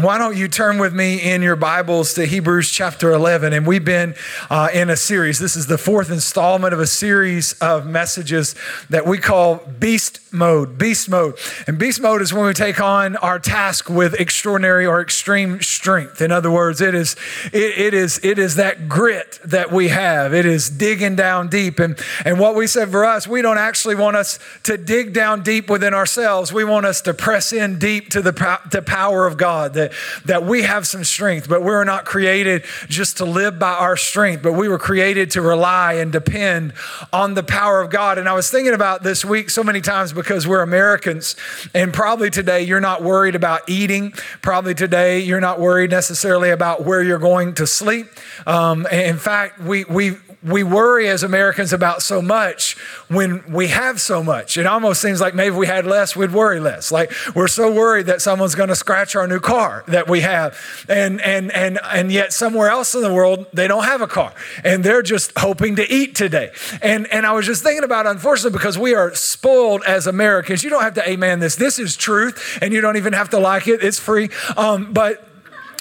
Why don't you turn with me in your Bibles to Hebrews chapter 11? And we've been uh, in a series. This is the fourth installment of a series of messages that we call Beast Mode. Beast Mode. And Beast Mode is when we take on our task with extraordinary or extreme strength. In other words, it is, it, it is, it is that grit that we have. It is digging down deep. And, and what we said for us, we don't actually want us to dig down deep within ourselves. We want us to press in deep to the, the power of God that, that we have some strength, but we're not created just to live by our strength, but we were created to rely and depend on the power of God. And I was thinking about this week so many times because we're Americans, and probably today you're not worried about eating. Probably today you're not worried necessarily about where you're going to sleep. Um, in fact, we, we, we worry as Americans about so much when we have so much. It almost seems like maybe we had less, we'd worry less. Like we're so worried that someone's going to scratch our new car that we have. And, and, and, and yet somewhere else in the world, they don't have a car and they're just hoping to eat today. And, and I was just thinking about, unfortunately, because we are spoiled as Americans, you don't have to amen this. This is truth and you don't even have to like it. It's free. Um, but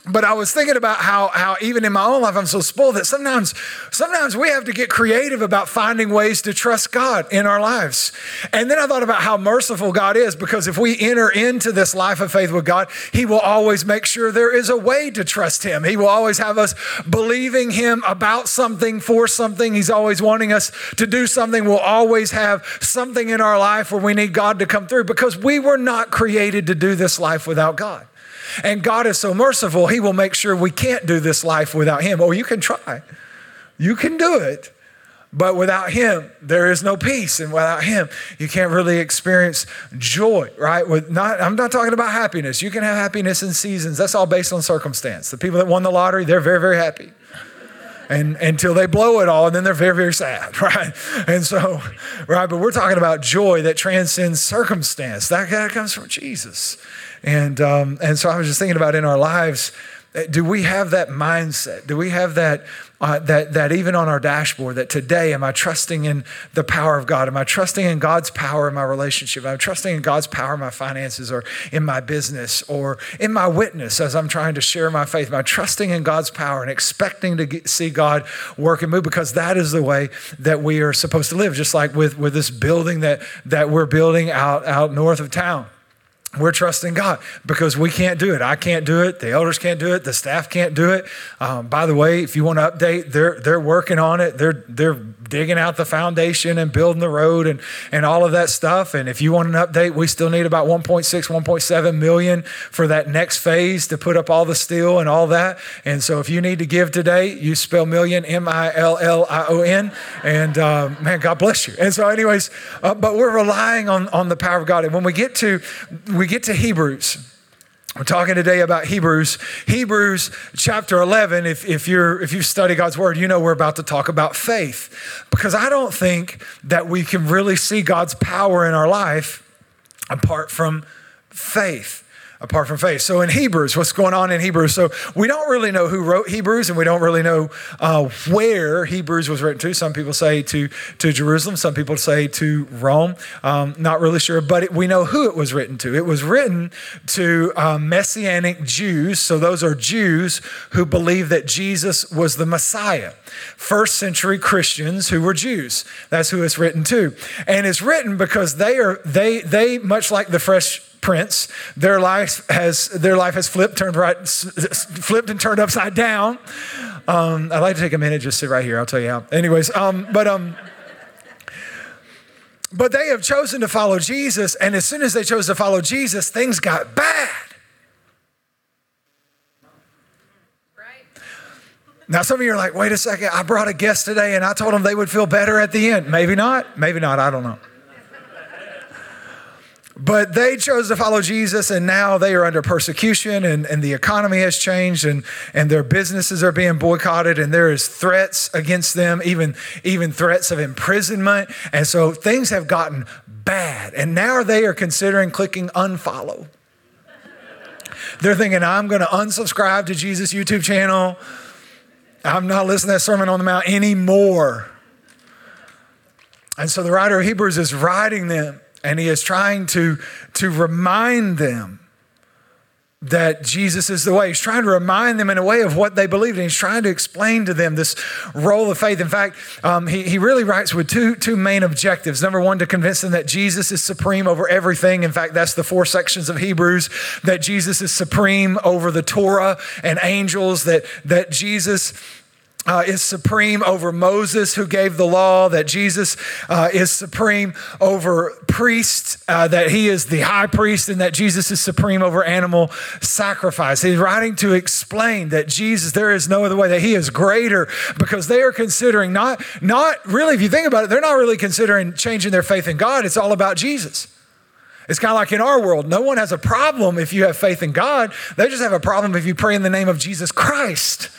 but I was thinking about how, how even in my own life, I'm so spoiled that sometimes, sometimes we have to get creative about finding ways to trust God in our lives. And then I thought about how merciful God is because if we enter into this life of faith with God, He will always make sure there is a way to trust Him. He will always have us believing Him about something, for something. He's always wanting us to do something. We'll always have something in our life where we need God to come through because we were not created to do this life without God. And God is so merciful, He will make sure we can't do this life without Him. Oh, you can try, you can do it. But without him, there is no peace. And without him, you can't really experience joy, right? With not, I'm not talking about happiness. You can have happiness in seasons. That's all based on circumstance. The people that won the lottery, they're very, very happy. And until they blow it all, and then they're very, very sad, right? And so, right, but we're talking about joy that transcends circumstance. That, that comes from Jesus. And, um, and so I was just thinking about in our lives, eh, do we have that mindset? Do we have that, uh, that, that even on our dashboard, that today, am I trusting in the power of God? Am I trusting in God's power in my relationship? Am I trusting in God's power in my finances or in my business or in my witness as I'm trying to share my faith? Am I trusting in God's power and expecting to get, see God work and move? Because that is the way that we are supposed to live, just like with, with this building that, that we're building out, out north of town. We're trusting God because we can't do it. I can't do it. The elders can't do it. The staff can't do it. Um, by the way, if you want to update, they're they're working on it. They're they're digging out the foundation and building the road and, and all of that stuff. And if you want an update, we still need about 1.6, 1.7 million for that next phase to put up all the steel and all that. And so if you need to give today, you spell million M I L L I O N. And uh, man, God bless you. And so, anyways, uh, but we're relying on, on the power of God. And when we get to we get to Hebrews, we're talking today about Hebrews. Hebrews chapter 11, if, if, you're, if you study God's word, you know we're about to talk about faith. Because I don't think that we can really see God's power in our life apart from faith apart from faith. So in Hebrews, what's going on in Hebrews? So we don't really know who wrote Hebrews, and we don't really know uh, where Hebrews was written to. Some people say to to Jerusalem, some people say to Rome. Um, not really sure, but it, we know who it was written to. It was written to uh, Messianic Jews. So those are Jews who believe that Jesus was the Messiah. First century Christians who were Jews. That's who it's written to, and it's written because they are they they much like the fresh prince. Their life has their life has flipped, turned right, flipped and turned upside down. Um, I'd like to take a minute just sit right here. I'll tell you how. Anyways, um, but um, but they have chosen to follow Jesus, and as soon as they chose to follow Jesus, things got bad. Now, some of you are like, wait a second, I brought a guest today and I told them they would feel better at the end. Maybe not, maybe not, I don't know. But they chose to follow Jesus, and now they are under persecution, and, and the economy has changed, and, and their businesses are being boycotted, and there is threats against them, even, even threats of imprisonment. And so things have gotten bad. And now they are considering clicking unfollow. They're thinking, I'm going to unsubscribe to Jesus' YouTube channel. I'm not listening to that Sermon on the Mount anymore. And so the writer of Hebrews is writing them and he is trying to, to remind them that Jesus is the way. He's trying to remind them in a way of what they believed, and he's trying to explain to them this role of faith. In fact, um, he, he really writes with two, two main objectives. Number one, to convince them that Jesus is supreme over everything. In fact, that's the four sections of Hebrews that Jesus is supreme over the Torah and angels, that, that Jesus uh, is supreme over Moses, who gave the law, that Jesus uh, is supreme over priests, uh, that he is the high priest, and that Jesus is supreme over animal sacrifice. He's writing to explain that Jesus, there is no other way, that he is greater because they are considering not, not really, if you think about it, they're not really considering changing their faith in God. It's all about Jesus. It's kind of like in our world. No one has a problem if you have faith in God. They just have a problem if you pray in the name of Jesus Christ.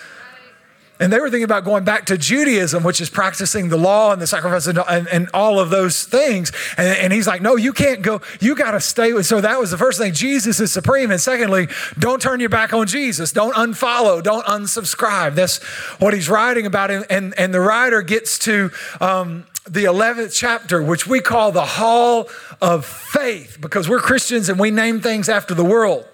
And they were thinking about going back to Judaism, which is practicing the law and the sacrifice and, and, and all of those things. And, and, he's like, no, you can't go. You got to stay with. So that was the first thing. Jesus is supreme. And secondly, don't turn your back on Jesus. Don't unfollow. Don't unsubscribe. That's what he's writing about. And, and, and the writer gets to um, the 11th chapter, which we call the Hall of Faith, because we're Christians and we name things after the world.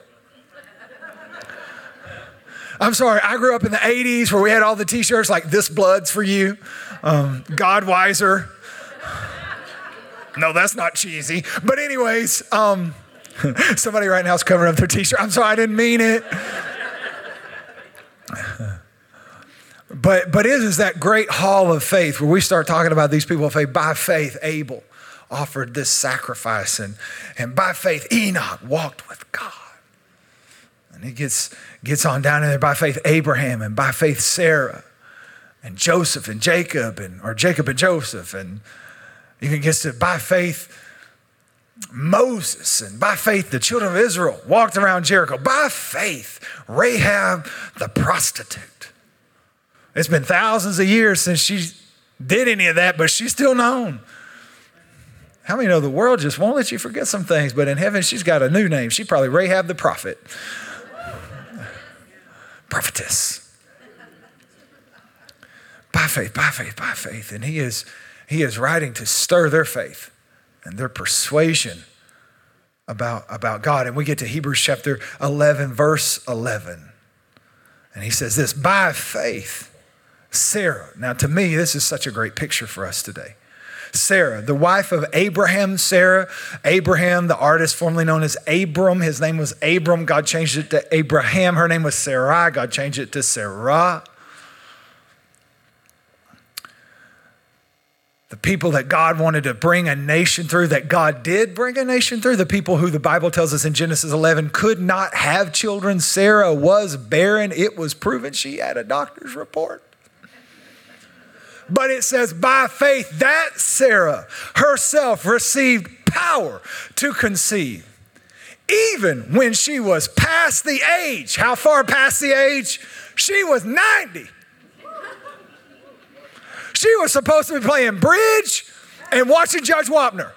I'm sorry, I grew up in the 80s where we had all the t shirts like This Blood's for You, um, God Wiser. No, that's not cheesy. But, anyways, um, somebody right now is covering up their t shirt. I'm sorry, I didn't mean it. but but it is that great hall of faith where we start talking about these people of faith by faith abel offered this sacrifice and and by faith enoch walked with god and he gets gets on down in there by faith Abraham and by faith Sarah and Joseph and Jacob and or Jacob and Joseph and even gets to by faith Moses and by faith the children of Israel walked around Jericho. By faith Rahab the prostitute. It's been thousands of years since she did any of that, but she's still known. How many know the world just won't let you forget some things, but in heaven she's got a new name. She probably Rahab the prophet prophetess. By faith, by faith, by faith. And he is, he is writing to stir their faith and their persuasion about, about God. And we get to Hebrews chapter 11, verse 11. And he says this by faith, Sarah. Now, to me, this is such a great picture for us today. Sarah, the wife of Abraham, Sarah. Abraham, the artist formerly known as Abram, his name was Abram. God changed it to Abraham. Her name was Sarai. God changed it to Sarah. The people that God wanted to bring a nation through, that God did bring a nation through, the people who the Bible tells us in Genesis 11 could not have children. Sarah was barren. It was proven she had a doctor's report. But it says, by faith, that Sarah herself received power to conceive, even when she was past the age. How far past the age? She was 90. She was supposed to be playing bridge and watching Judge Wapner.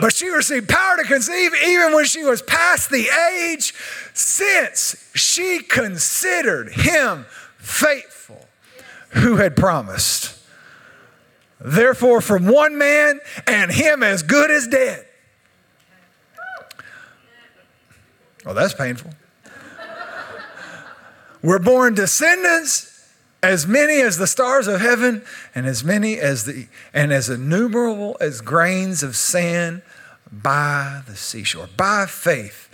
But she received power to conceive even when she was past the age, since she considered him faithful who had promised. Therefore, from one man and him as good as dead. Oh, that's painful. We're born descendants as many as the stars of heaven and as many as the and as innumerable as grains of sand by the seashore. By faith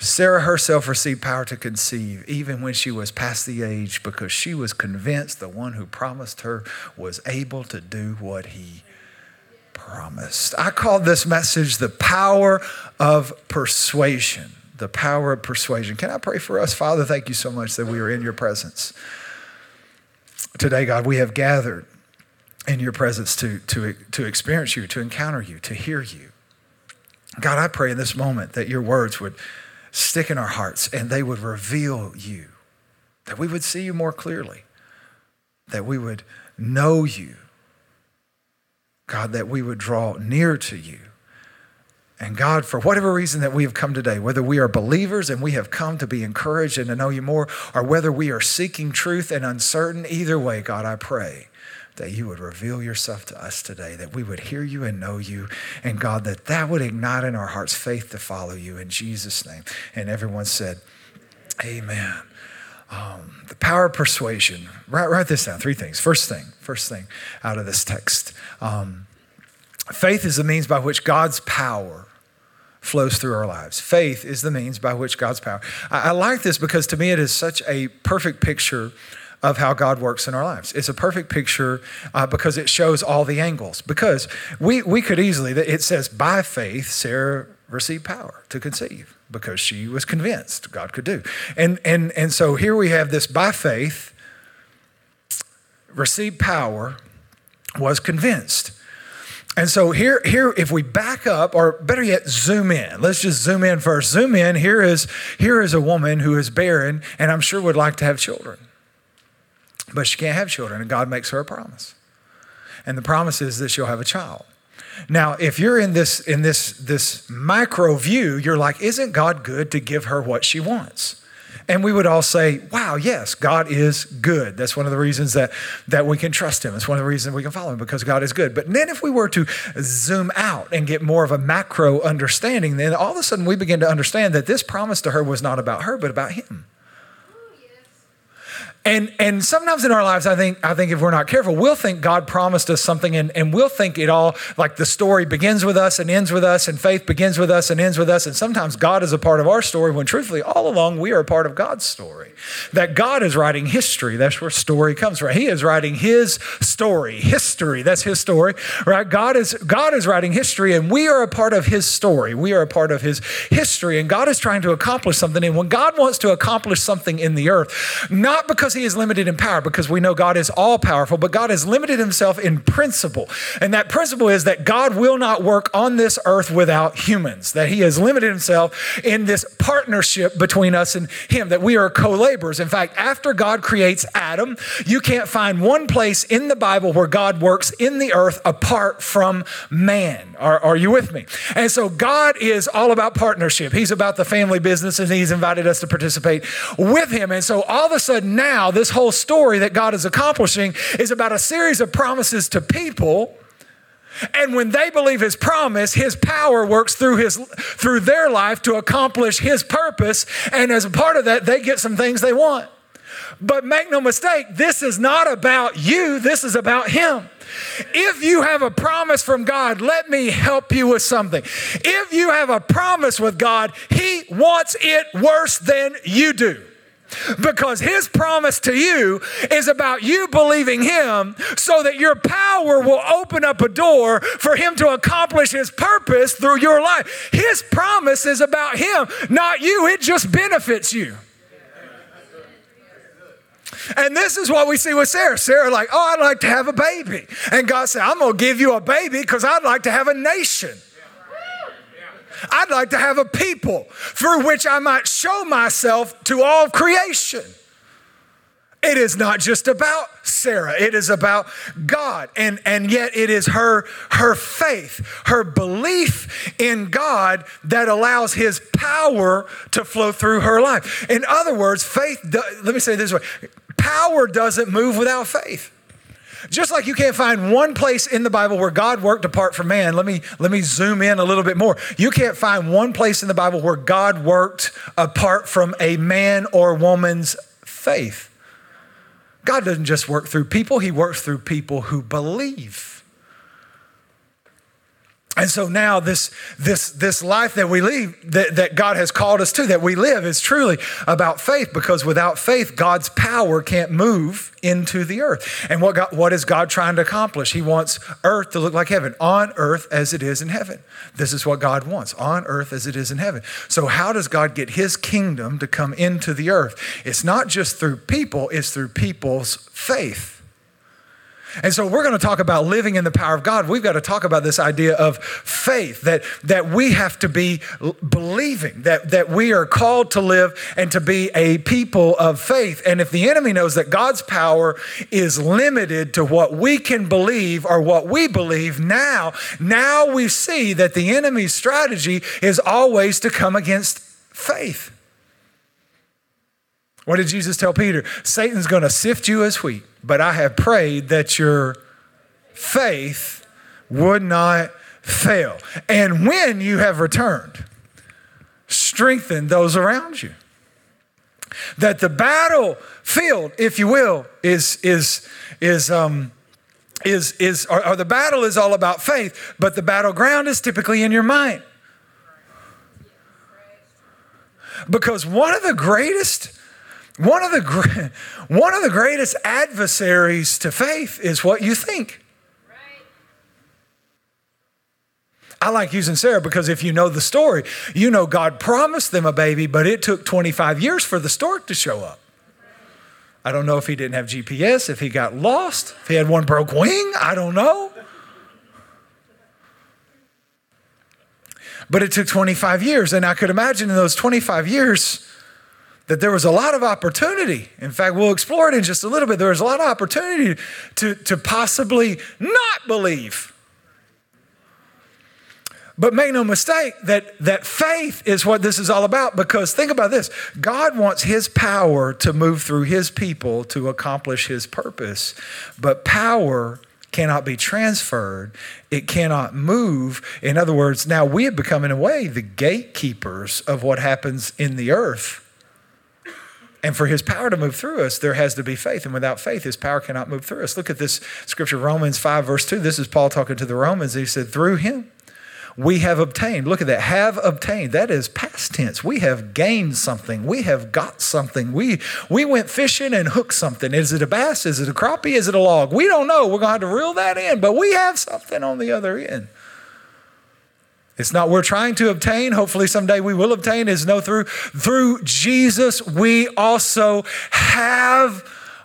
sarah herself received power to conceive even when she was past the age because she was convinced the one who promised her was able to do what he promised. I call this message the power of persuasion. The power of persuasion. Can i pray for us? Father thank you so much that we are in your presence Today, God, we have gathered in your presence to, to, to experience you, to encounter you, to hear you. God, I pray in this moment that your words would stick in our hearts and they would reveal you, that we would see you more clearly, that we would know you. God, that we would draw near to you and God, for whatever reason that we have come today, whether we are believers and we have come to be encouraged and to know you more, or whether we are seeking truth and uncertain, either way, God, I pray that you would reveal yourself to us today, that we would hear you and know you. And God, that that would ignite in our hearts faith to follow you in Jesus' name. And everyone said, Amen. Um, the power of persuasion. Write, write this down. Three things. First thing, first thing out of this text. Um, faith is the means by which God's power flows through our lives. Faith is the means by which God's power. I, I like this because to me it is such a perfect picture of how God works in our lives. It's a perfect picture uh, because it shows all the angles. Because we, we could easily, it says, by faith, Sarah received power to conceive because she was convinced God could do. And, and, and so here we have this by faith, received power, was convinced. And so here, here, if we back up, or better yet, zoom in. Let's just zoom in first. Zoom in. Here is, here is a woman who is barren, and I'm sure would like to have children, but she can't have children, and God makes her a promise. And the promise is that she'll have a child. Now, if you're in this in this this micro view, you're like, isn't God good to give her what she wants? And we would all say, wow, yes, God is good. That's one of the reasons that, that we can trust him. It's one of the reasons we can follow him because God is good. But then if we were to zoom out and get more of a macro understanding, then all of a sudden we begin to understand that this promise to her was not about her, but about him. And, and sometimes in our lives, I think, I think if we're not careful, we'll think God promised us something and, and we'll think it all like the story begins with us and ends with us, and faith begins with us and ends with us. And sometimes God is a part of our story when truthfully, all along, we are a part of God's story. That God is writing history. That's where story comes from. He is writing his story, history. That's his story, right? God is, God is writing history, and we are a part of his story. We are a part of his history, and God is trying to accomplish something. And when God wants to accomplish something in the earth, not because he is limited in power because we know God is all powerful, but God has limited himself in principle. And that principle is that God will not work on this earth without humans, that he has limited himself in this partnership between us and him, that we are co laborers. In fact, after God creates Adam, you can't find one place in the Bible where God works in the earth apart from man. Are, are you with me? And so God is all about partnership. He's about the family business and he's invited us to participate with him. And so all of a sudden now, now, this whole story that God is accomplishing is about a series of promises to people. And when they believe his promise, his power works through his through their life to accomplish his purpose. And as a part of that, they get some things they want. But make no mistake, this is not about you, this is about him. If you have a promise from God, let me help you with something. If you have a promise with God, He wants it worse than you do. Because his promise to you is about you believing him so that your power will open up a door for him to accomplish his purpose through your life. His promise is about him, not you. It just benefits you. And this is what we see with Sarah. Sarah, like, oh, I'd like to have a baby. And God said, I'm going to give you a baby because I'd like to have a nation. I'd like to have a people through which I might show myself to all creation. It is not just about Sarah. It is about God. And, and yet it is her, her faith, her belief in God that allows his power to flow through her life. In other words, faith, let me say this way power doesn't move without faith. Just like you can't find one place in the Bible where God worked apart from man, let me, let me zoom in a little bit more. You can't find one place in the Bible where God worked apart from a man or woman's faith. God doesn't just work through people, He works through people who believe. And so now this, this, this life that we live, that, that God has called us to, that we live, is truly about faith because without faith, God's power can't move into the earth. And what, God, what is God trying to accomplish? He wants earth to look like heaven, on earth as it is in heaven. This is what God wants, on earth as it is in heaven. So how does God get his kingdom to come into the earth? It's not just through people, it's through people's faith. And so we're going to talk about living in the power of God. We've got to talk about this idea of faith that, that we have to be believing, that, that we are called to live and to be a people of faith. And if the enemy knows that God's power is limited to what we can believe or what we believe, now, now we see that the enemy's strategy is always to come against faith. What did Jesus tell Peter? Satan's going to sift you as wheat, but I have prayed that your faith would not fail. And when you have returned, strengthen those around you. That the battlefield, if you will, is is is um is is or, or the battle is all about faith, but the battleground is typically in your mind. Because one of the greatest one of the one of the greatest adversaries to faith is what you think. I like using Sarah because if you know the story, you know God promised them a baby, but it took 25 years for the stork to show up. I don't know if he didn't have GPS, if he got lost, if he had one broke wing, I don't know. But it took 25 years, and I could imagine in those 25 years that there was a lot of opportunity. In fact, we'll explore it in just a little bit. There was a lot of opportunity to, to possibly not believe but make no mistake that, that faith is what this is all about because think about this God wants His power to move through His people to accomplish His purpose. But power cannot be transferred, it cannot move. In other words, now we have become, in a way, the gatekeepers of what happens in the earth. And for his power to move through us, there has to be faith. And without faith, his power cannot move through us. Look at this scripture, Romans 5, verse 2. This is Paul talking to the Romans. He said, Through him, we have obtained. Look at that. Have obtained. That is past tense. We have gained something. We have got something. We we went fishing and hooked something. Is it a bass? Is it a crappie? Is it a log? We don't know. We're going to have to reel that in, but we have something on the other end. It's not we're trying to obtain. Hopefully someday we will obtain. Is no through through Jesus we also have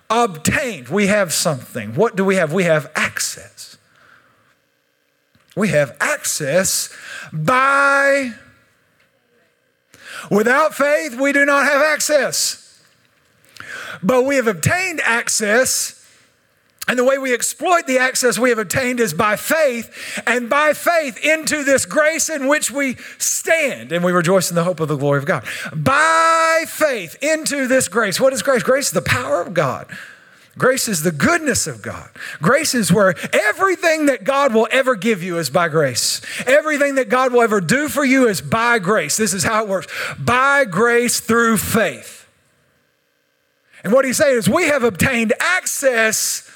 obtained. We have something. What do we have? We have access. We have access by. Without faith, we do not have access. But we have obtained access. And the way we exploit the access we have obtained is by faith, and by faith into this grace in which we stand, and we rejoice in the hope of the glory of God. By faith into this grace. What is grace? Grace is the power of God Grace is the goodness of God. Grace is where everything that God will ever give you is by grace. Everything that God will ever do for you is by grace. This is how it works by grace through faith. And what he's saying is, we have obtained access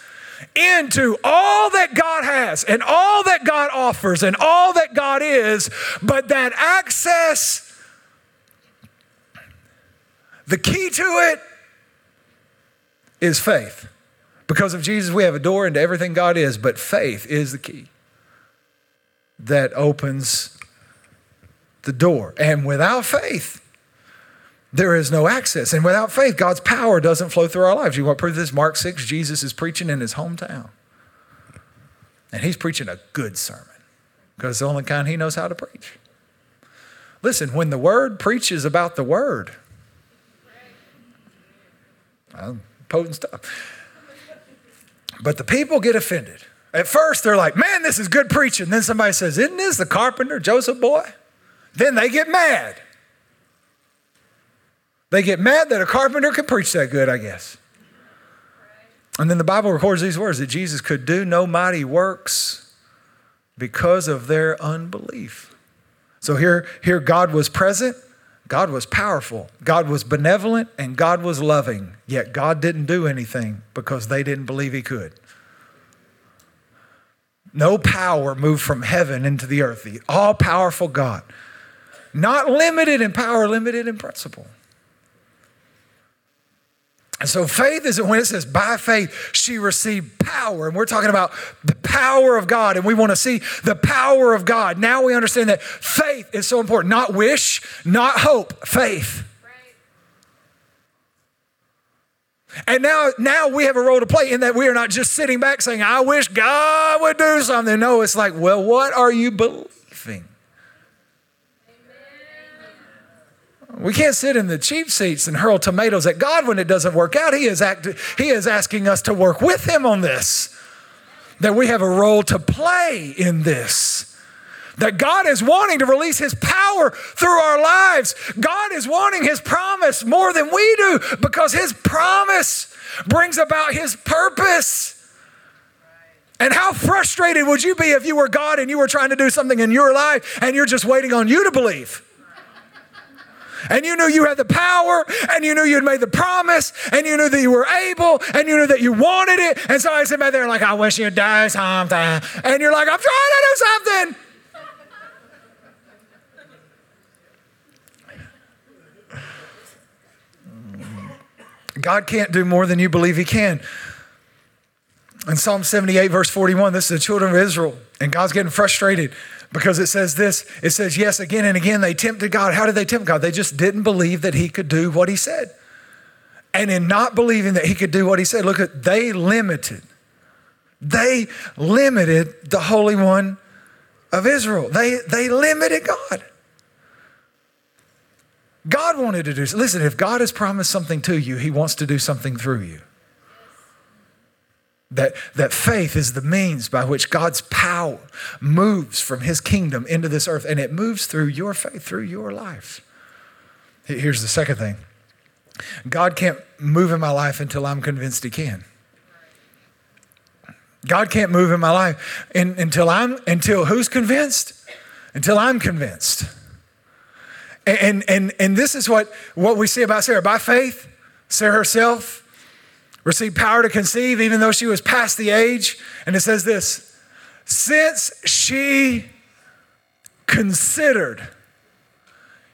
into all that God has and all that God offers and all that God is, but that access, the key to it is faith. Because of Jesus, we have a door into everything God is, but faith is the key that opens the door. And without faith, there is no access. And without faith, God's power doesn't flow through our lives. You want to prove this? Mark 6, Jesus is preaching in his hometown. And he's preaching a good sermon because it's the only kind he knows how to preach. Listen, when the word preaches about the word, potent stuff. But the people get offended. At first, they're like, man, this is good preaching. Then somebody says, isn't this the carpenter, Joseph boy? Then they get mad. They get mad that a carpenter can preach that good, I guess. And then the Bible records these words that Jesus could do no mighty works because of their unbelief. So here, here God was present God was powerful, God was benevolent, and God was loving. Yet God didn't do anything because they didn't believe He could. No power moved from heaven into the earth. The all powerful God. Not limited in power, limited in principle. And so faith is when it says by faith she received power. And we're talking about the power of God and we want to see the power of God. Now we understand that faith is so important. Not wish, not hope, faith. And now, now we have a role to play in that we are not just sitting back saying, I wish God would do something. No, it's like, well, what are you believing? We can't sit in the cheap seats and hurl tomatoes at God when it doesn't work out. He is, act- he is asking us to work with Him on this, that we have a role to play in this. That God is wanting to release His power through our lives. God is wanting His promise more than we do because His promise brings about His purpose. And how frustrated would you be if you were God and you were trying to do something in your life and you're just waiting on you to believe? And you knew you had the power, and you knew you'd made the promise, and you knew that you were able, and you knew that you wanted it. And somebody said back there, like, I wish you'd do something. And you're like, I'm trying to do something. God can't do more than you believe He can. In Psalm 78, verse 41, this is the children of Israel, and God's getting frustrated because it says this it says, Yes, again and again they tempted God. How did they tempt God? They just didn't believe that He could do what He said. And in not believing that He could do what He said, look at, they limited. They limited the Holy One of Israel. They, they limited God. God wanted to do. Listen, if God has promised something to you, He wants to do something through you. That, that faith is the means by which God's power moves from His kingdom into this earth, and it moves through your faith, through your life. Here's the second thing God can't move in my life until I'm convinced He can. God can't move in my life in, until I'm until who's convinced? Until I'm convinced. And, and, and this is what, what we see about Sarah. By faith, Sarah herself received power to conceive, even though she was past the age. And it says this since she considered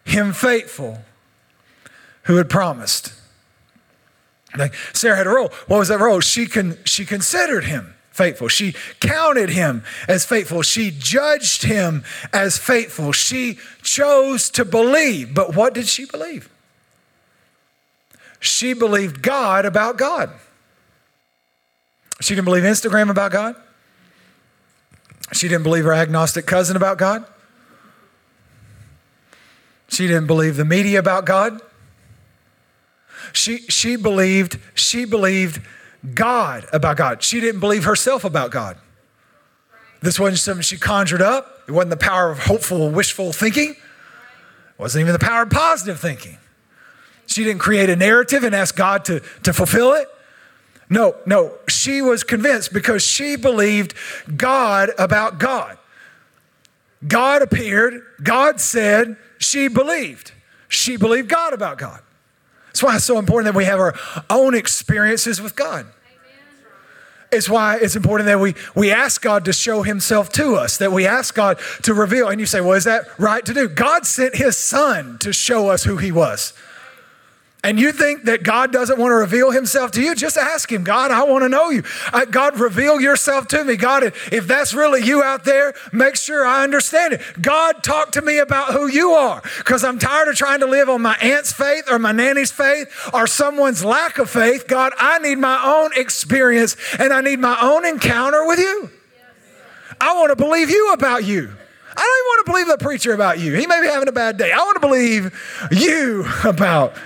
him faithful who had promised. Like Sarah had a role. What was that role? She, con, she considered him faithful. She counted him as faithful. She judged him as faithful. She chose to believe. But what did she believe? She believed God about God. She didn't believe Instagram about God. She didn't believe her agnostic cousin about God. She didn't believe the media about God. She, she believed, she believed God about God. She didn't believe herself about God. This wasn't something she conjured up. It wasn't the power of hopeful, wishful thinking. It wasn't even the power of positive thinking. She didn't create a narrative and ask God to, to fulfill it. No, no. She was convinced because she believed God about God. God appeared, God said, she believed. She believed God about God. That's why it's so important that we have our own experiences with God. It's why it's important that we, we ask God to show Himself to us, that we ask God to reveal. And you say, well, is that right to do? God sent His Son to show us who He was and you think that God doesn't want to reveal himself to you, just ask him, God, I want to know you. I, God, reveal yourself to me. God, if that's really you out there, make sure I understand it. God, talk to me about who you are because I'm tired of trying to live on my aunt's faith or my nanny's faith or someone's lack of faith. God, I need my own experience and I need my own encounter with you. I want to believe you about you. I don't even want to believe the preacher about you. He may be having a bad day. I want to believe you about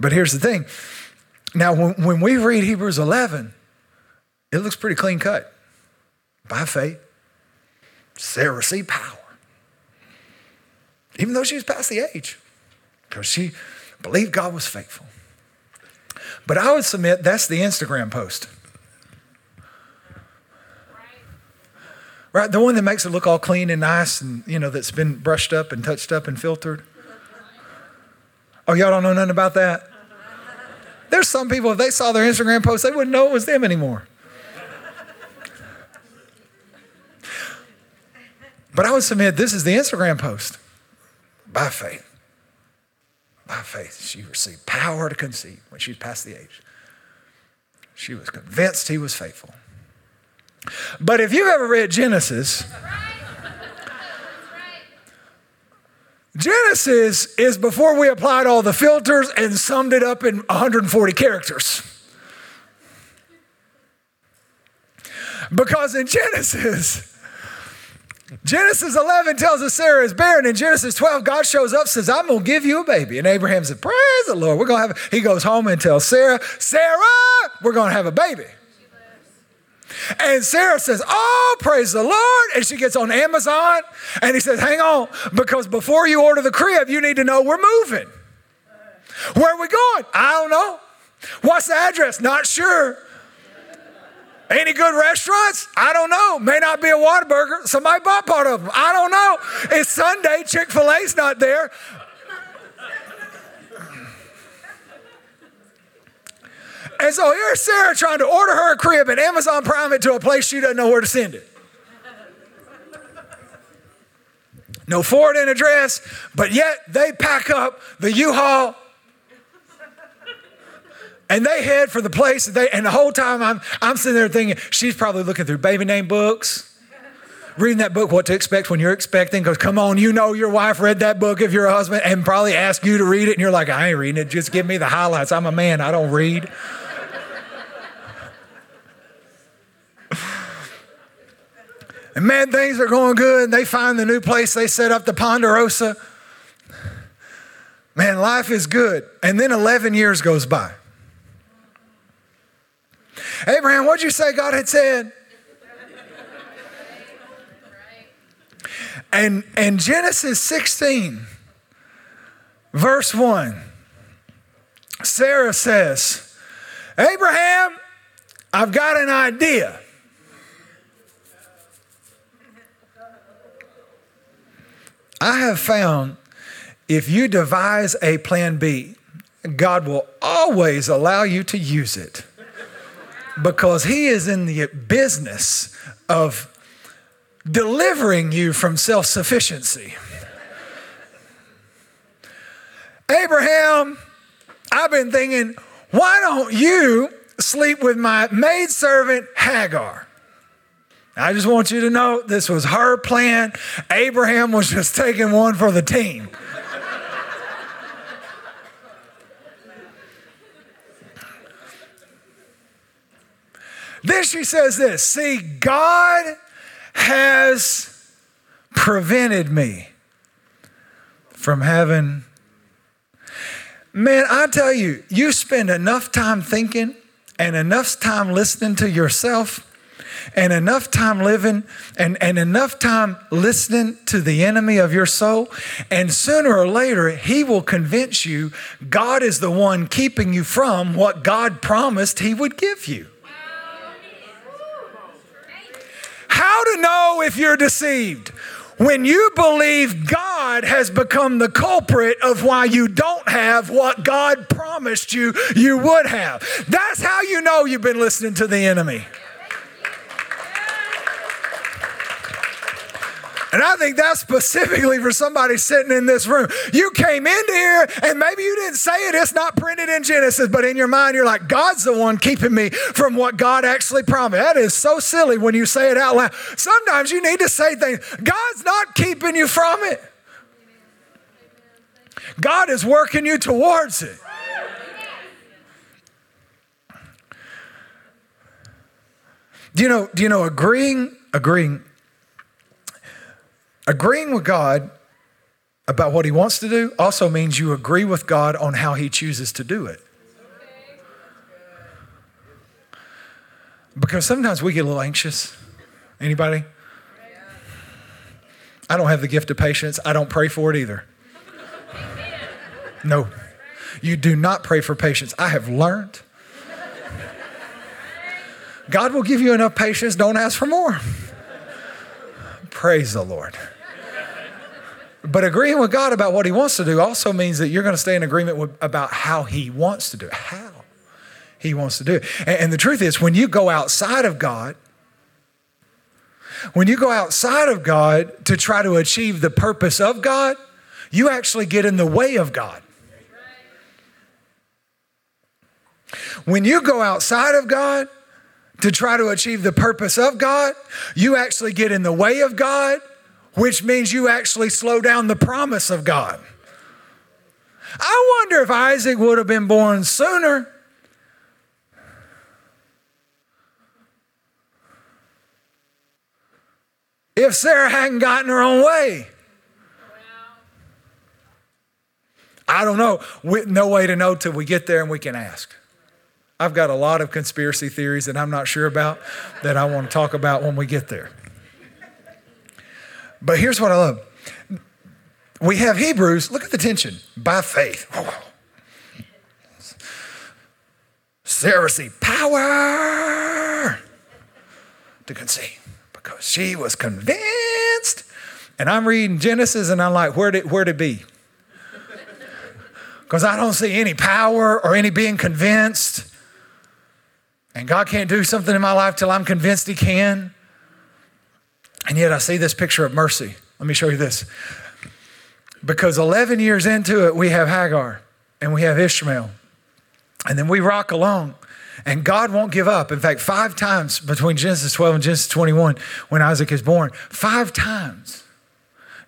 But here's the thing. Now, when, when we read Hebrews 11, it looks pretty clean cut. By faith, Sarah received power. Even though she was past the age, because she believed God was faithful. But I would submit that's the Instagram post. Right? The one that makes it look all clean and nice and, you know, that's been brushed up and touched up and filtered. Oh, y'all don't know nothing about that? There's some people, if they saw their Instagram post, they wouldn't know it was them anymore. But I would submit this is the Instagram post. By faith. By faith, she received power to conceive when she past the age. She was convinced he was faithful. But if you've ever read Genesis, Genesis is before we applied all the filters and summed it up in 140 characters. Because in Genesis, Genesis 11 tells us Sarah is barren. In Genesis 12, God shows up, says, I'm going to give you a baby. And Abraham said, Praise the Lord. We're going to have, he goes home and tells Sarah, Sarah, we're going to have a baby. And Sarah says, Oh, praise the Lord. And she gets on Amazon and he says, Hang on, because before you order the crib, you need to know we're moving. Where are we going? I don't know. What's the address? Not sure. Any good restaurants? I don't know. May not be a Whataburger. Somebody bought part of them. I don't know. It's Sunday. Chick fil A's not there. And so here's Sarah trying to order her a crib and Amazon Prime it to a place she doesn't know where to send it. No forwarding address, but yet they pack up the U-Haul and they head for the place they, and the whole time I'm, I'm sitting there thinking, she's probably looking through baby name books, reading that book, What to Expect When You're Expecting, because come on, you know your wife read that book if you're a husband and probably asked you to read it, and you're like, I ain't reading it, just give me the highlights. I'm a man, I don't read. And man, things are going good. They find the new place. They set up the Ponderosa. Man, life is good. And then 11 years goes by. Abraham, what'd you say God had said? And, and Genesis 16, verse 1, Sarah says, Abraham, I've got an idea. I have found if you devise a plan B, God will always allow you to use it because He is in the business of delivering you from self sufficiency. Abraham, I've been thinking, why don't you sleep with my maidservant Hagar? I just want you to know this was her plan. Abraham was just taking one for the team. then she says this See, God has prevented me from having. Man, I tell you, you spend enough time thinking and enough time listening to yourself and enough time living and, and enough time listening to the enemy of your soul, and sooner or later, he will convince you God is the one keeping you from what God promised he would give you. How to know if you're deceived? When you believe God has become the culprit of why you don't have what God promised you you would have. That's how you know you've been listening to the enemy. And I think that's specifically for somebody sitting in this room. You came into here and maybe you didn't say it, it's not printed in Genesis, but in your mind, you're like, God's the one keeping me from what God actually promised. That is so silly when you say it out loud. Sometimes you need to say things, God's not keeping you from it. God is working you towards it. Do you know, do you know agreeing, agreeing Agreeing with God about what He wants to do also means you agree with God on how He chooses to do it. Because sometimes we get a little anxious. Anybody? I don't have the gift of patience. I don't pray for it either. No. You do not pray for patience. I have learned. God will give you enough patience. Don't ask for more. Praise the Lord. But agreeing with God about what He wants to do also means that you're going to stay in agreement with, about how He wants to do it. How He wants to do it. And, and the truth is, when you go outside of God, when you go outside of God to try to achieve the purpose of God, you actually get in the way of God. When you go outside of God to try to achieve the purpose of God, you actually get in the way of God which means you actually slow down the promise of God. I wonder if Isaac would have been born sooner. If Sarah hadn't gotten her own way. I don't know. We, no way to know till we get there and we can ask. I've got a lot of conspiracy theories that I'm not sure about that I want to talk about when we get there. But here's what I love we have Hebrews, look at the tension by faith. Oh, Sarah power to conceive because she was convinced. And I'm reading Genesis and I'm like, where'd it, where'd it be? Because I don't see any power or any being convinced. And God can't do something in my life till I'm convinced He can. And yet I see this picture of mercy. Let me show you this. Because 11 years into it, we have Hagar and we have Ishmael. And then we rock along. And God won't give up. In fact, five times between Genesis 12 and Genesis 21, when Isaac is born, five times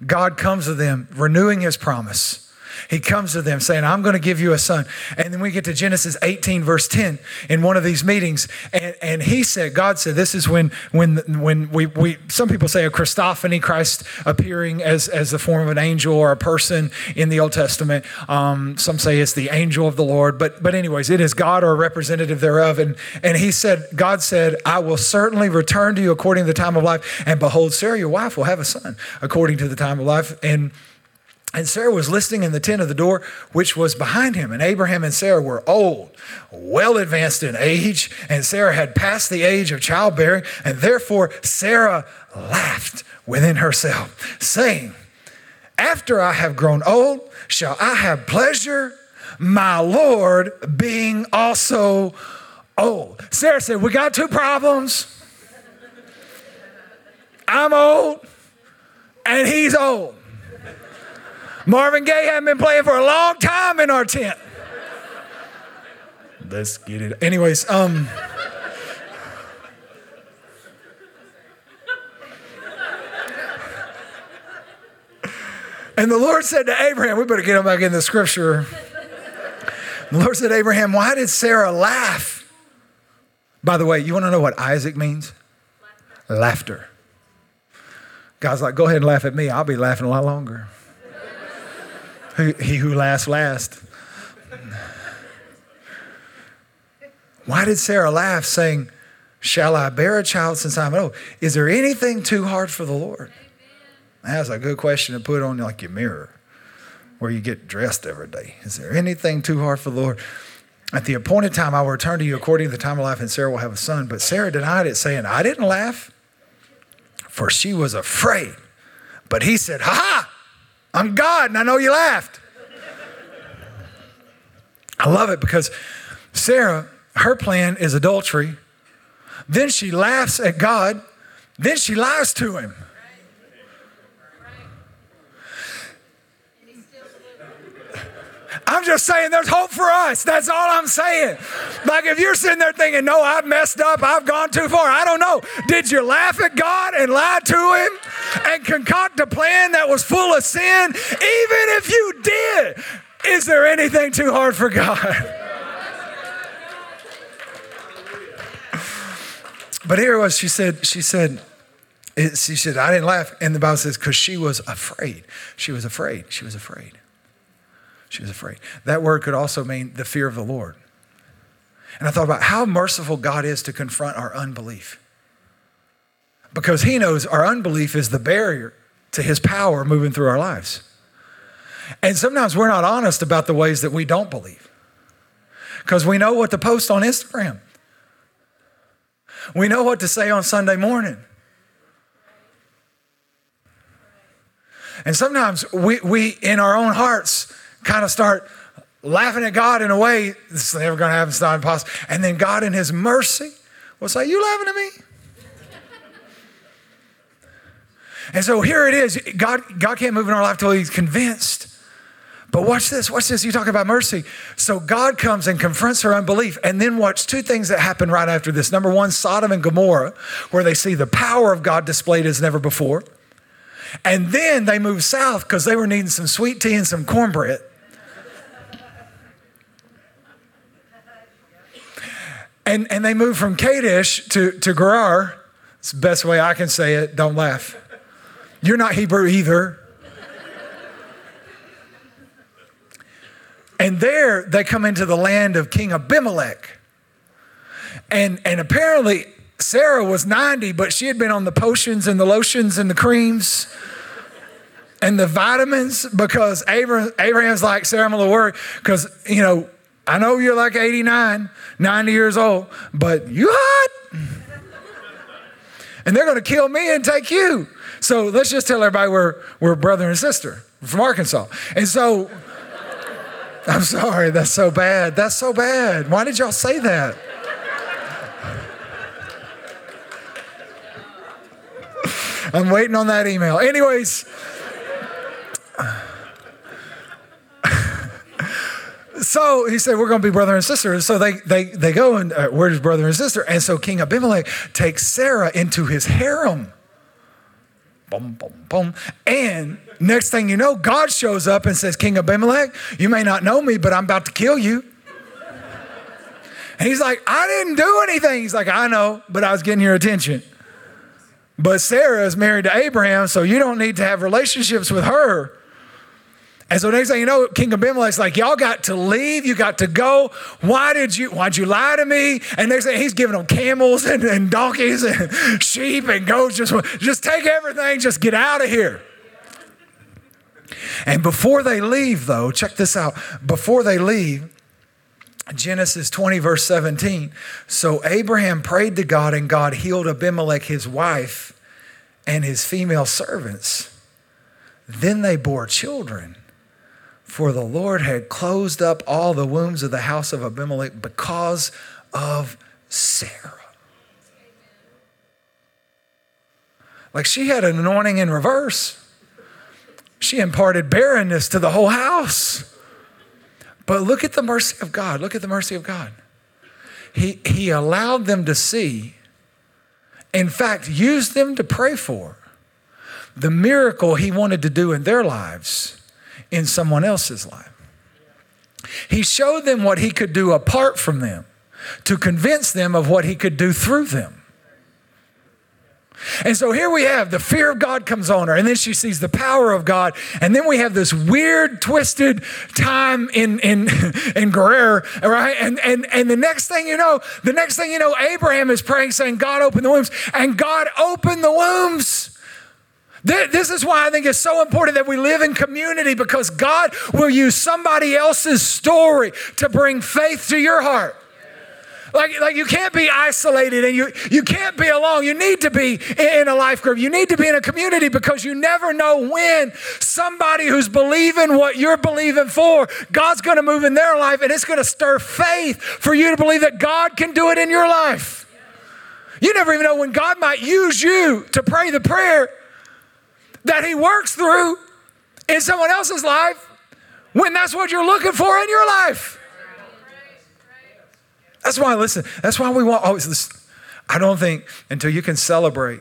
God comes to them, renewing his promise he comes to them saying, I'm going to give you a son. And then we get to Genesis 18, verse 10 in one of these meetings. And, and he said, God said, this is when, when, when we, we, some people say a Christophany, Christ appearing as, as the form of an angel or a person in the Old Testament. Um, some say it's the angel of the Lord. But, but anyways, it is God or a representative thereof. And, and he said, God said, I will certainly return to you according to the time of life. And behold, Sarah, your wife, will have a son according to the time of life. And and Sarah was listening in the tent of the door, which was behind him. And Abraham and Sarah were old, well advanced in age, and Sarah had passed the age of childbearing. And therefore, Sarah laughed within herself, saying, After I have grown old, shall I have pleasure, my Lord being also old. Sarah said, We got two problems. I'm old, and he's old. Marvin Gaye hadn't been playing for a long time in our tent. Let's get it. Anyways, um. And the Lord said to Abraham, we better get him back in the scripture. The Lord said to Abraham, Why did Sarah laugh? By the way, you want to know what Isaac means? Laughter. Laughter. God's like, Go ahead and laugh at me. I'll be laughing a lot longer. He who laughs last. Why did Sarah laugh, saying, Shall I bear a child since I'm old? Is there anything too hard for the Lord? That's a good question to put on like your mirror where you get dressed every day. Is there anything too hard for the Lord? At the appointed time, I will return to you according to the time of life, and Sarah will have a son. But Sarah denied it, saying, I didn't laugh, for she was afraid. But he said, Ha ha! I'm God and I know you laughed. I love it because Sarah, her plan is adultery. Then she laughs at God. Then she lies to him. I'm just saying there's hope for us. That's all I'm saying. Like if you're sitting there thinking, no, I've messed up, I've gone too far. I don't know. Did you laugh at God and lie to Him and concoct a plan that was full of sin? Even if you did, is there anything too hard for God? But here it was she said, she said, she said, I didn't laugh. And the Bible says, because she was afraid. She was afraid. She was afraid. She was afraid. That word could also mean the fear of the Lord. And I thought about how merciful God is to confront our unbelief. Because He knows our unbelief is the barrier to His power moving through our lives. And sometimes we're not honest about the ways that we don't believe. Because we know what to post on Instagram, we know what to say on Sunday morning. And sometimes we, we in our own hearts, kind of start laughing at God in a way this is never going to happen. It's not impossible. And then God, in His mercy, will say, "You laughing at me?" and so here it is. God, God can't move in our life till He's convinced. But watch this, watch this. You talk about mercy. So God comes and confronts her unbelief. And then watch two things that happen right after this. Number one, Sodom and Gomorrah, where they see the power of God displayed as never before. And then they move south because they were needing some sweet tea and some cornbread. And, and they moved from Kadesh to, to Gerar. It's the best way I can say it. Don't laugh. You're not Hebrew either. And there they come into the land of King Abimelech. And, and apparently Sarah was 90, but she had been on the potions and the lotions and the creams and the vitamins because Abraham, Abraham's like, Sarah, I'm a little worried because, you know, I know you're like 89, 90 years old, but you hot. and they're going to kill me and take you. So let's just tell everybody we're, we're brother and sister from Arkansas. And so, I'm sorry, that's so bad. That's so bad. Why did y'all say that? I'm waiting on that email. Anyways, so he said, We're going to be brother and sister. So they, they, they go and uh, where's brother and sister? And so King Abimelech takes Sarah into his harem. Boom, boom, boom. And next thing you know, God shows up and says, King Abimelech, you may not know me, but I'm about to kill you. And he's like, I didn't do anything. He's like, I know, but I was getting your attention. But Sarah is married to Abraham, so you don't need to have relationships with her. And so next thing you know, King Abimelech's like, y'all got to leave. You got to go. Why did you, why'd you lie to me? And next thing he's giving them camels and, and donkeys and sheep and goats. Just, just take everything. Just get out of here. And before they leave, though, check this out. Before they leave, Genesis 20, verse 17. So Abraham prayed to God, and God healed Abimelech, his wife, and his female servants. Then they bore children for the Lord had closed up all the wombs of the house of Abimelech because of Sarah. Like she had an anointing in reverse. She imparted barrenness to the whole house. But look at the mercy of God. Look at the mercy of God. He, he allowed them to see, in fact, used them to pray for the miracle he wanted to do in their lives in someone else's life. He showed them what he could do apart from them to convince them of what he could do through them. And so here we have the fear of God comes on her, and then she sees the power of God. And then we have this weird, twisted time in, in, in Gerar, right? And, and, and the next thing you know, the next thing you know, Abraham is praying, saying, God open the wombs. And God opened the wombs. This is why I think it's so important that we live in community because God will use somebody else's story to bring faith to your heart. Like, like you can't be isolated and you, you can't be alone. You need to be in a life group. You need to be in a community because you never know when somebody who's believing what you're believing for, God's going to move in their life and it's going to stir faith for you to believe that God can do it in your life. You never even know when God might use you to pray the prayer that He works through in someone else's life when that's what you're looking for in your life. That's why, listen, that's why we want always listen. I don't think until you can celebrate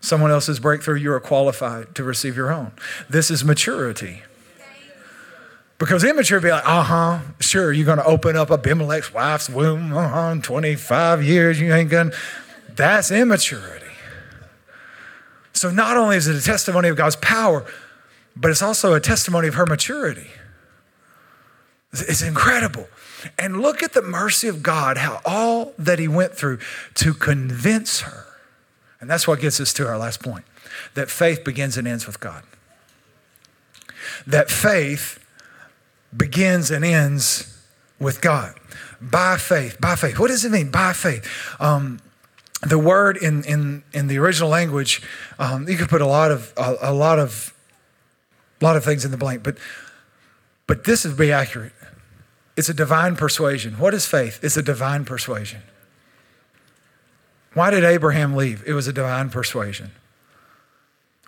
someone else's breakthrough, you are qualified to receive your own. This is maturity. Because immature be like, uh huh, sure, you're going to open up Abimelech's wife's womb, uh huh, 25 years, you ain't going to. That's immaturity. So not only is it a testimony of God's power, but it's also a testimony of her maturity. It's incredible. And look at the mercy of God, how all that he went through to convince her. And that's what gets us to our last point that faith begins and ends with God. That faith begins and ends with God. By faith, by faith. What does it mean? By faith. Um, the word in, in, in the original language, um, you could put a lot of a, a, lot of a lot of things in the blank, but but this would be accurate. It's a divine persuasion. What is faith? It's a divine persuasion. Why did Abraham leave? It was a divine persuasion.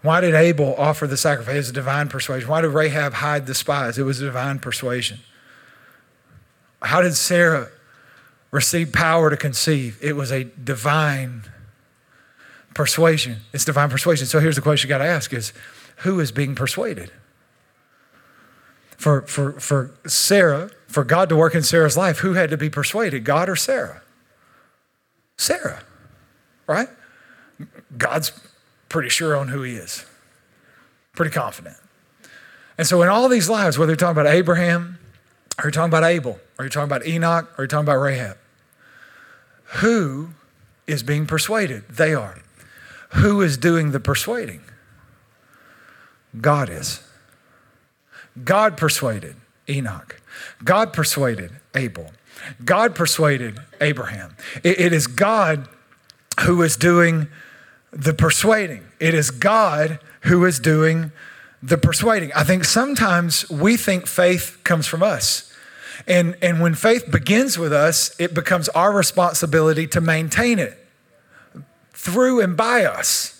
Why did Abel offer the sacrifice? It was a divine persuasion. Why did Rahab hide the spies? It was a divine persuasion. How did Sarah received power to conceive. It was a divine persuasion. It's divine persuasion. So here's the question you got to ask is who is being persuaded? For, for, for Sarah, for God to work in Sarah's life, who had to be persuaded, God or Sarah? Sarah, right? God's pretty sure on who he is, pretty confident. And so in all these lives, whether you're talking about Abraham, or you're talking about Abel, or you're talking about Enoch, or you're talking about Rahab, who is being persuaded? They are. Who is doing the persuading? God is. God persuaded Enoch. God persuaded Abel. God persuaded Abraham. it, it is God who is doing the persuading. It is God who is doing the persuading. I think sometimes we think faith comes from us. And, and when faith begins with us, it becomes our responsibility to maintain it through and by us.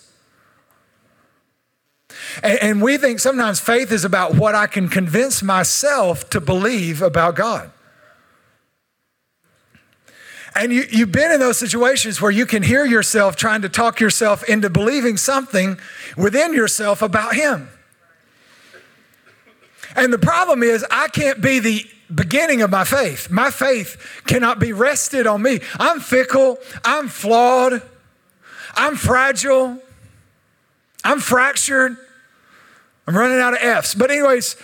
And, and we think sometimes faith is about what I can convince myself to believe about God. And you, you've been in those situations where you can hear yourself trying to talk yourself into believing something within yourself about Him. And the problem is, I can't be the beginning of my faith. My faith cannot be rested on me. I'm fickle, I'm flawed, I'm fragile, I'm fractured, I'm running out of F's. But, anyways,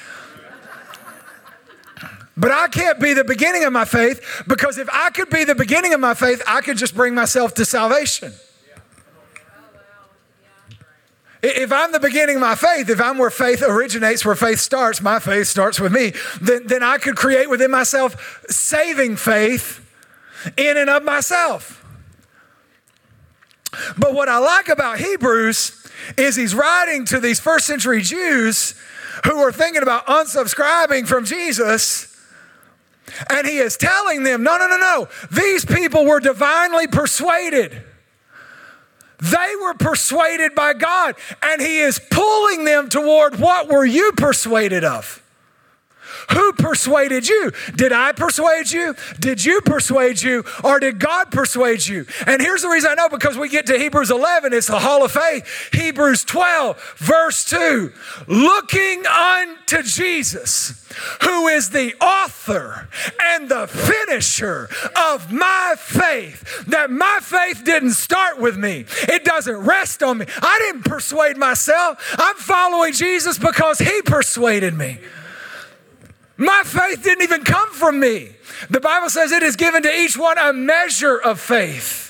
but I can't be the beginning of my faith because if I could be the beginning of my faith, I could just bring myself to salvation. If I'm the beginning of my faith, if I'm where faith originates, where faith starts, my faith starts with me, then, then I could create within myself saving faith in and of myself. But what I like about Hebrews is he's writing to these first century Jews who are thinking about unsubscribing from Jesus and he is telling them, no, no, no, no. These people were divinely persuaded. They were persuaded by God, and he is pulling them toward what were you persuaded of? Who persuaded you? Did I persuade you? Did you persuade you? Or did God persuade you? And here's the reason I know because we get to Hebrews 11, it's the hall of faith. Hebrews 12, verse 2 looking unto Jesus, who is the author and the finisher of my faith. That my faith didn't start with me, it doesn't rest on me. I didn't persuade myself. I'm following Jesus because he persuaded me. My faith didn't even come from me. The Bible says it is given to each one a measure of faith.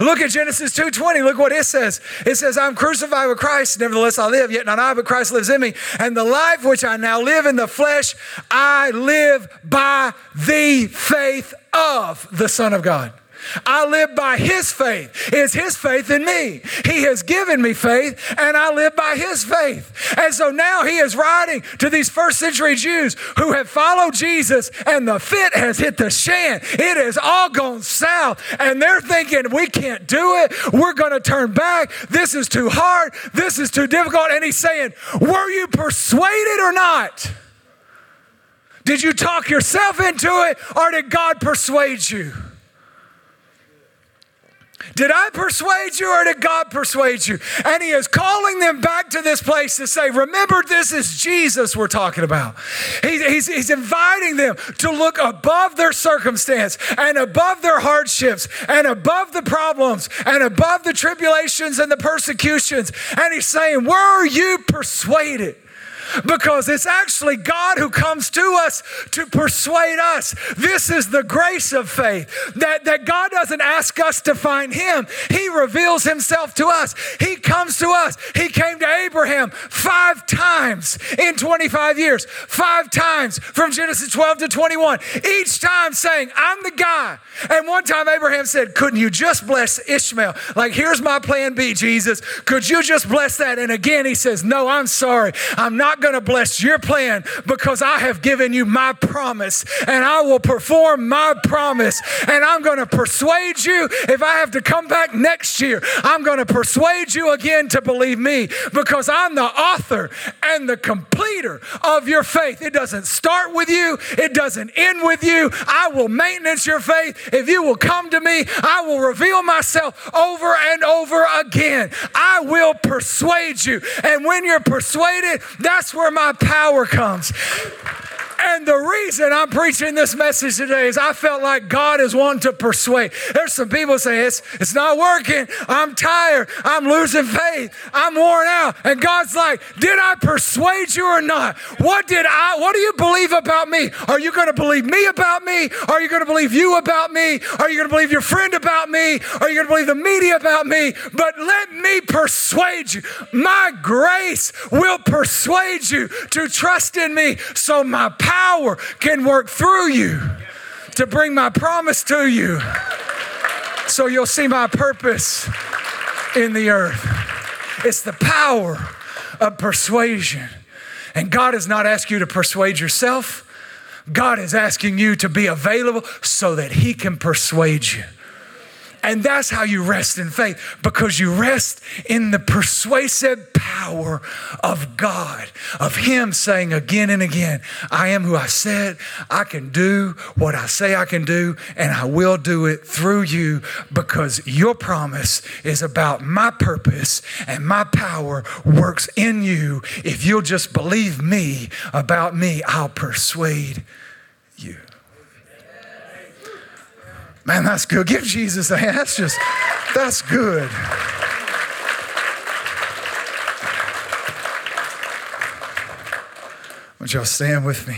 Look at Genesis 2:20. Look what it says. It says, I'm crucified with Christ, nevertheless I live, yet not I, but Christ lives in me. And the life which I now live in the flesh, I live by the faith of the Son of God. I live by His faith. It's His faith in me. He has given me faith, and I live by His faith. And so now He is writing to these first century Jews who have followed Jesus, and the fit has hit the shan. It has all gone south, and they're thinking, we can't do it. We're going to turn back. This is too hard. This is too difficult. And He's saying, Were you persuaded or not? Did you talk yourself into it, or did God persuade you? Did I persuade you or did God persuade you? And he is calling them back to this place to say, Remember, this is Jesus we're talking about. He, he's, he's inviting them to look above their circumstance and above their hardships and above the problems and above the tribulations and the persecutions. And he's saying, Were you persuaded? Because it's actually God who comes to us to persuade us. This is the grace of faith that, that God doesn't ask us to find Him, He reveals Himself to us. He comes to us. He came to Abraham five times in 25 years, five times from Genesis 12 to 21, each time saying, I'm the guy. And one time Abraham said, Couldn't you just bless Ishmael? Like, here's my plan B, Jesus. Could you just bless that? And again, he says, No, I'm sorry. I'm going to bless your plan because I have given you my promise and I will perform my promise. And I'm going to persuade you if I have to come back next year. I'm going to persuade you again to believe me because I'm the author and the completer of your faith. It doesn't start with you, it doesn't end with you. I will maintenance your faith. If you will come to me, I will reveal myself over and over again. I will persuade you. And when you're persuaded, that's that's where my power comes. And the reason I'm preaching this message today is I felt like God is wanting to persuade. There's some people saying it's, it's not working. I'm tired. I'm losing faith. I'm worn out. And God's like, did I persuade you or not? What did I, what do you believe about me? Are you going to believe me about me? Are you going to believe you about me? Are you going to believe your friend about me? Are you going to believe the media about me? But let me persuade you. My grace will persuade you to trust in me. So my power can work through you to bring my promise to you so you'll see my purpose in the earth. It's the power of persuasion. And God has not asked you to persuade yourself. God is asking you to be available so that He can persuade you. And that's how you rest in faith because you rest in the persuasive power of God, of Him saying again and again, I am who I said, I can do what I say I can do, and I will do it through you because your promise is about my purpose and my power works in you. If you'll just believe me about me, I'll persuade you. Man, that's good. Give Jesus a hand. That's just, that's good. Would y'all stand with me?